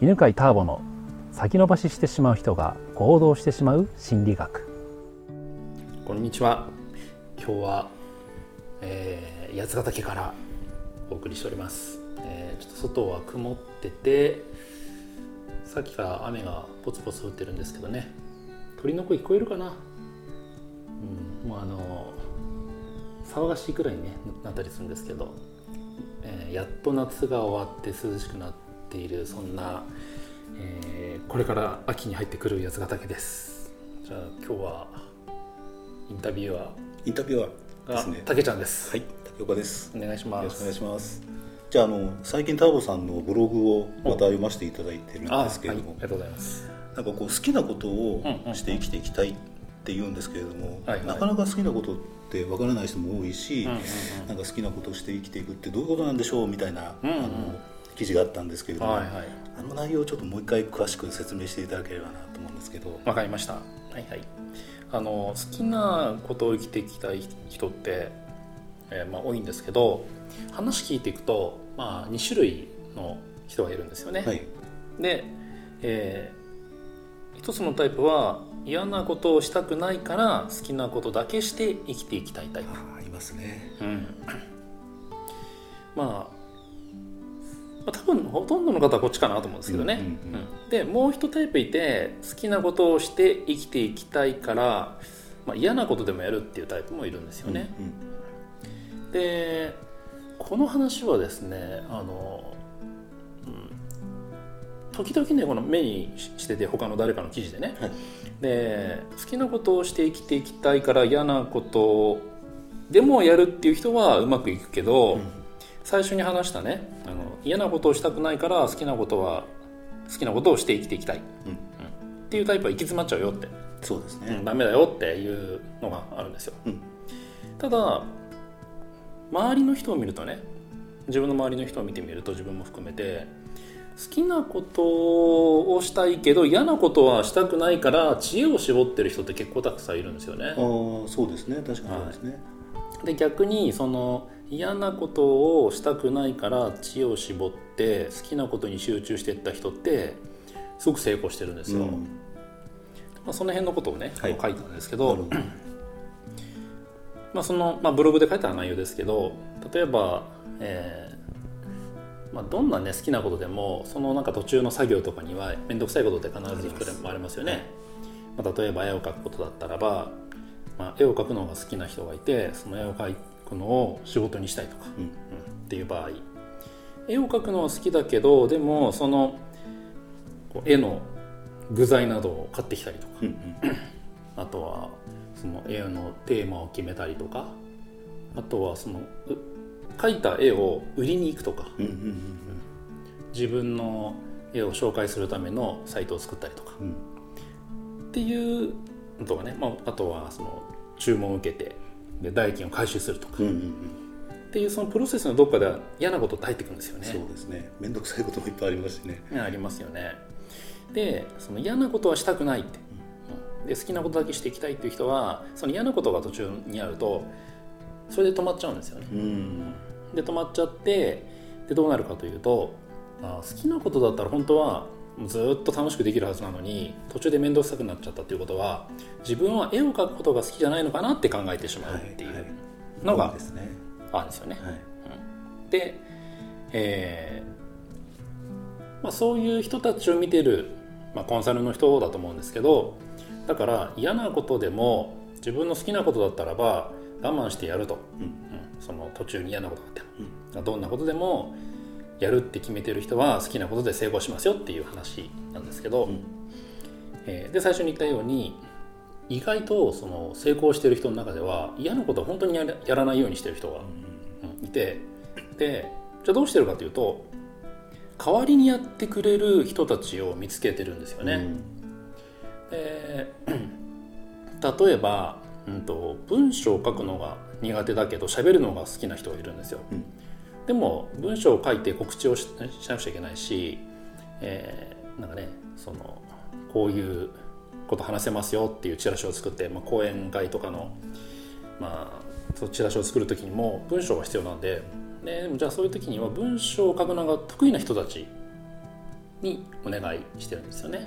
犬飼ターボの先延ばししてしまう人が行動してしまう心理学。こんにちは。今日は、えー、八ヶ岳からお送りしております、えー、ちょっと外は曇っててさっきから雨がポツポツ降ってるんですけどね。鳥の声聞こえるかな？うんもうあの騒がしいくらいに、ね、なったりするんですけど、えー、やっと夏が終わって涼しくなっているそんな、えー、これから秋に入ってくる八ヶ岳です。じゃあ今日はインタビュアー。インタビュアーですね。竹ちゃんです。はい竹岡です。お願いします。よろしくお願いします。じゃああの最近ターボさんのブログをまた読ませていただいてるんですけれども、はい、ありがとうございます。なんかこう好きなことをして生きていきたいって言うんですけれども、はいはい、なかなか好きなことってわからない人も多いし、うんうんうん、なんか好きなことをして生きていくってどういうことなんでしょうみたいな、うんうん、あの記事があったんですけれども、はいはい、あの内容をちょっともう一回詳しく説明していただければなと思うんですけど。わかりました。はいはい。あの好きなことを生きていきたい人って、えーまあ、多いんですけど話聞いていくと、まあ、2種類の人がいるんですよね、はい、で、えー、一つのタイプは嫌なことをしたくないから好きなことだけして生きていきたいタイプ。あいますね、うん、まあ多分ほとんどの方はこっちかなと思うんですけどね、うん、でもう一タイプいて好きなことをして生きていきたいから、まあ、嫌なことでもやるっていうタイプもいるんですよね、うんうん、でこの話はですねあの、うん、時々ねこの目にしてて他の誰かの記事でね、はい、で好きなことをして生きていきたいから嫌なことでもやるっていう人はうまくいくけど、うん、最初に話したねあの嫌なことをしたくないから好きなことは好きなことをして生きていきたい、うん、うん、っていうタイプは行き詰まっちゃうよって。そうですね、うん、ダメだよっていうのがあるんですよ、うん、ただ周りの人を見るとね自分の周りの人を見てみると自分も含めて好きなことをしたいけど嫌なことはしたくないから知恵を絞ってる人って結構たくさんいるんですよね。あそうですね。確かにそうですね。はい、で逆にその嫌なことをしたくないから知恵を絞って好きなことに集中していった人ってすごく成功してるんですよ。うん、まあ、その辺のことをね、はい、書いたんですけどまあその、まあ、ブログで書いた内容ですけど例えば、えーまあ、どんな、ね、好きなことでもそのなんか途中の作業とかには面倒くさいことって必ずいくらもありますよね。まあ、例えば絵を描くことだったらば、まあ、絵を描くのが好きな人がいてその絵を描いくのを仕事にしたいとか、うん、うん、っていう場合。絵を描くのは好きだけどでもその絵の具材などを買ってきたりとか、うんうん、あとはその絵のテーマを決めたりとか。あとはその描いた絵を売りに行くとか、うんうんうん、自分の絵を紹介するためのサイトを作ったりとか、うん、っていうのとかね、まあ、あとはその注文を受けてで代金を回収するとか、うんうんうん、っていうそのプロセスのどっかでは嫌なことって入ってくるんですよね。そうですね。面倒くさいこともいっぱいありますしねありますよね。でその嫌なことはしたくないって、うん、で好きなことだけしていきたいっていう人はその嫌なことが途中にあるとそれで止まっちゃうんですよね、うん、で止まっちゃってでどうなるかというとあ好きなことだったら本当はずっと楽しくできるはずなのに途中で面倒くさくなっちゃったっていうことは自分は絵を描くことが好きじゃないのかなって考えてしまうっていうのがあるんですよね。はい。うん、で、えーまあ、そういう人たちを見てる、まあ、コンサルの人だと思うんですけどだから嫌なことでも自分の好きなことだったらば我慢してやると、うん、うん、その途中に嫌なことがあっても、うん、どんなことでもやるって決めてる人は好きなことで成功しますよっていう話なんですけど、うん、えー、で最初に言ったように意外とその成功してる人の中では嫌なことを本当にやらないようにしてる人が、うん、いてでじゃあどうしてるかというと代わりにやってくれる人たちを見つけてるんですよね。うん、で 例えば、うんと、文章を書くのが苦手だけど喋るのが好きな人がいるんですよ。うんでも文章を書いて告知をしなくちゃいけないし、えー、なんかねそのこういうこと話せますよっていうチラシを作って、まあ、講演会とかの、まあ、そのチラシを作る時にも文章が必要なんででもじゃあそういう時には文章を書くのが得意な人たちにお願いしてるんですよね。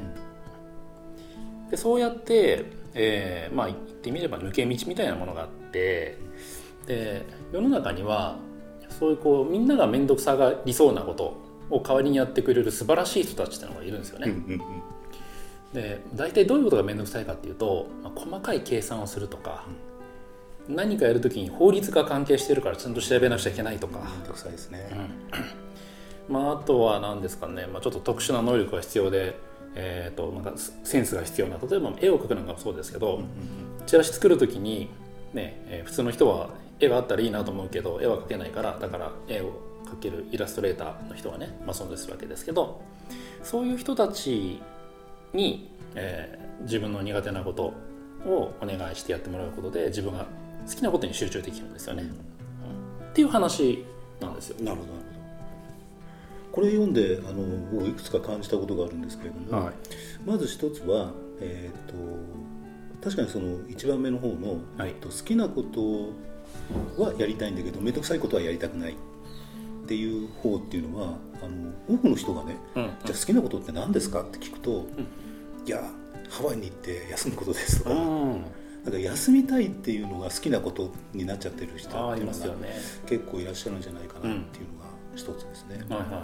でそうやって、えー、まあ言ってみれば抜け道みたいなものがあってで世の中にはそういうこうみんなが面倒くさがりそうなことを代わりにやってくれる素晴らしい人たちっていうのがいるんですよね。で大体どういうことが面倒くさいかっていうと、まあ、細かい計算をするとか、何かやるときに法律が関係してるからちゃんと調べなくちゃいけないとか。面倒くさいですね、うん、まあ、あとは何ですかね、まあ、ちょっと特殊な能力が必要で、えーと、なんかセンスが必要な例えば絵を描くなんかもそうですけど、チラシ作る時に、ねえー、普通の人は絵があったらいいなと思うけど絵は描けないからだから絵を描けるイラストレーターの人がね、まあ、存在するわけですけどそういう人たちに、えー、自分の苦手なことをお願いしてやってもらうことで自分が好きなことに集中できるんですよね。うん、っていう話なんですよ。なるほどこれ読んであの僕いくつか感じたことがあるんですけれども、はい、まず一つは、えーと、確かにその1番目の方の、はい、好きなことはやりたいんだけど面倒くさいことはやりたくないっていう方っていうのはあの多くの人がね、うんうん、じゃあ好きなことって何ですかって聞くと、うん、いやハワイに行って休むことですとか。うん。なんか休みたいっていうのが好きなことになっちゃってる人っていうのが結構いらっしゃるんじゃないかなっていうのが一つですね、はいはいはい、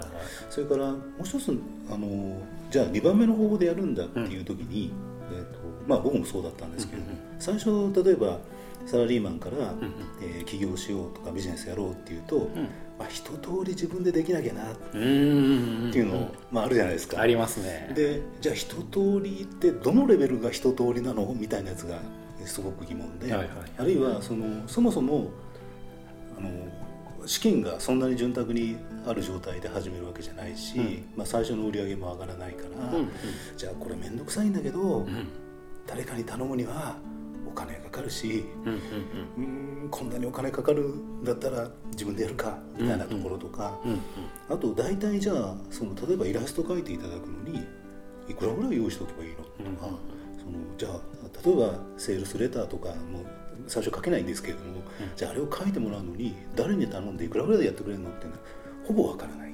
それからもう一つあのじゃあ2番目の方法でやるんだっていう時に、うん、えーとまあ、僕もそうだったんですけど、うんうん、最初例えばサラリーマンから、うんえー、起業しようとかビジネスやろうっていうと、うん、まあ、一通り自分でできなきゃなっていうの、まあ、あるじゃないですか。ありますね。でじゃあ一通りってどのレベルが一通りなの？みたいなやつがすごく疑問で、はいはい、あるいはそのそもそもあの資金がそんなに潤沢にある状態で始めるわけじゃないし、うん、まあ、最初の売り上げも上がらないから、うんうん、じゃあこれ面倒くさいんだけど、うん、誰かに頼むにはお金かかるし、うん、うん、こんなにお金かかるんだったら自分でやるかみたいなところとか、あと大体じゃあその例えばイラスト描いていただくのにいくらぐらい用意しておけばいいのとか、そのじゃあ例えばセールスレターとかも最初書けないんですけれども、じゃああれを書いてもらうのに誰に頼んでいくらぐらいでやってくれるのっていうのはほぼわからない。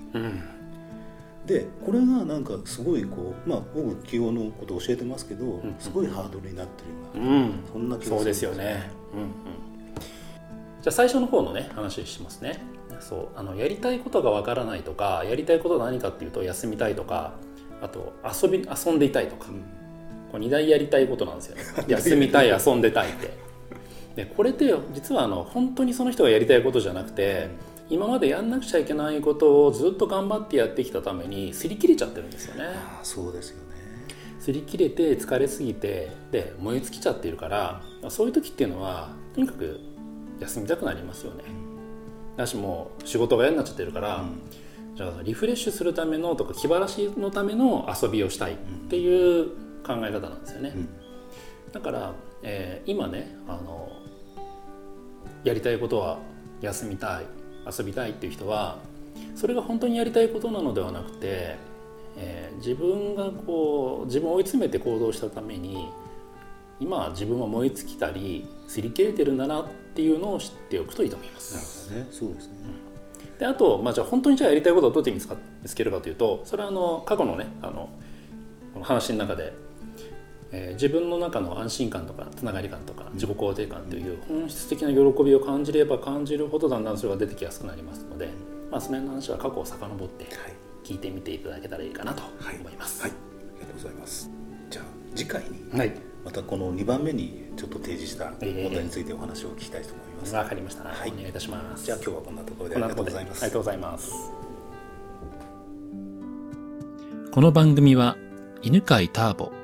でこれがなんかすごいこうまあ僕起業のことを教えてますけど、うん、すごいハードルになってるような、うん、そんな気がするそうですよね、うんうん、じゃあ最初の方のね話しますね。そうあのやりたいことがわからないとかやりたいことは何かっていうと休みたいとかあと遊び遊んでいたいとか、うん、これ2大やりたいことなんですよね。休みたい遊んでたいって。でこれって実はあの本当にその人がやりたいことじゃなくて、今までやんなくちゃいけないことをずっと頑張ってやってきたために擦り切れちゃってるんですよね。あそうですよね擦り切れて疲れすぎてで燃え尽きちゃってるからそういう時っていうのはとにかく休みたくなりますよね。だしもう仕事が嫌になっちゃってるから、うん、じゃあリフレッシュするためのとか気晴らしのための遊びをしたいっていう考え方なんですよね。うん、だから、えー、今ねあのやりたいことは休みたい遊びたいっていう人はそれが本当にやりたいことなのではなくて、えー、自分がこう自分を追い詰めて行動したために今自分は燃え尽きたり擦り切れてるんだなっていうのを知っておくといいと思います。なるほどね、そうですね、うん、であと、まあ、じゃあ本当にじゃあやりたいことをどうやって見つけるかというとそれはあの過去のねあのこの話の中でえー、自分の中の安心感とかつながり感とか自己肯定感という本質的な喜びを感じれば感じるほどだんだんそれが出てきやすくなりますので、まあ、その辺の話は過去を遡って聞いてみていただけたらいいかなと思います。はい、はい、ありがとうございます。じゃあ次回に、はい、またこの2番目にちょっと提示した問題についてお話を聞きたいと思います。わ、えー、かりました、はい、お願いいたします。じゃあ今日はこんなところで。ありがとうございます。ありがとうございます。この番組は犬飼ターボ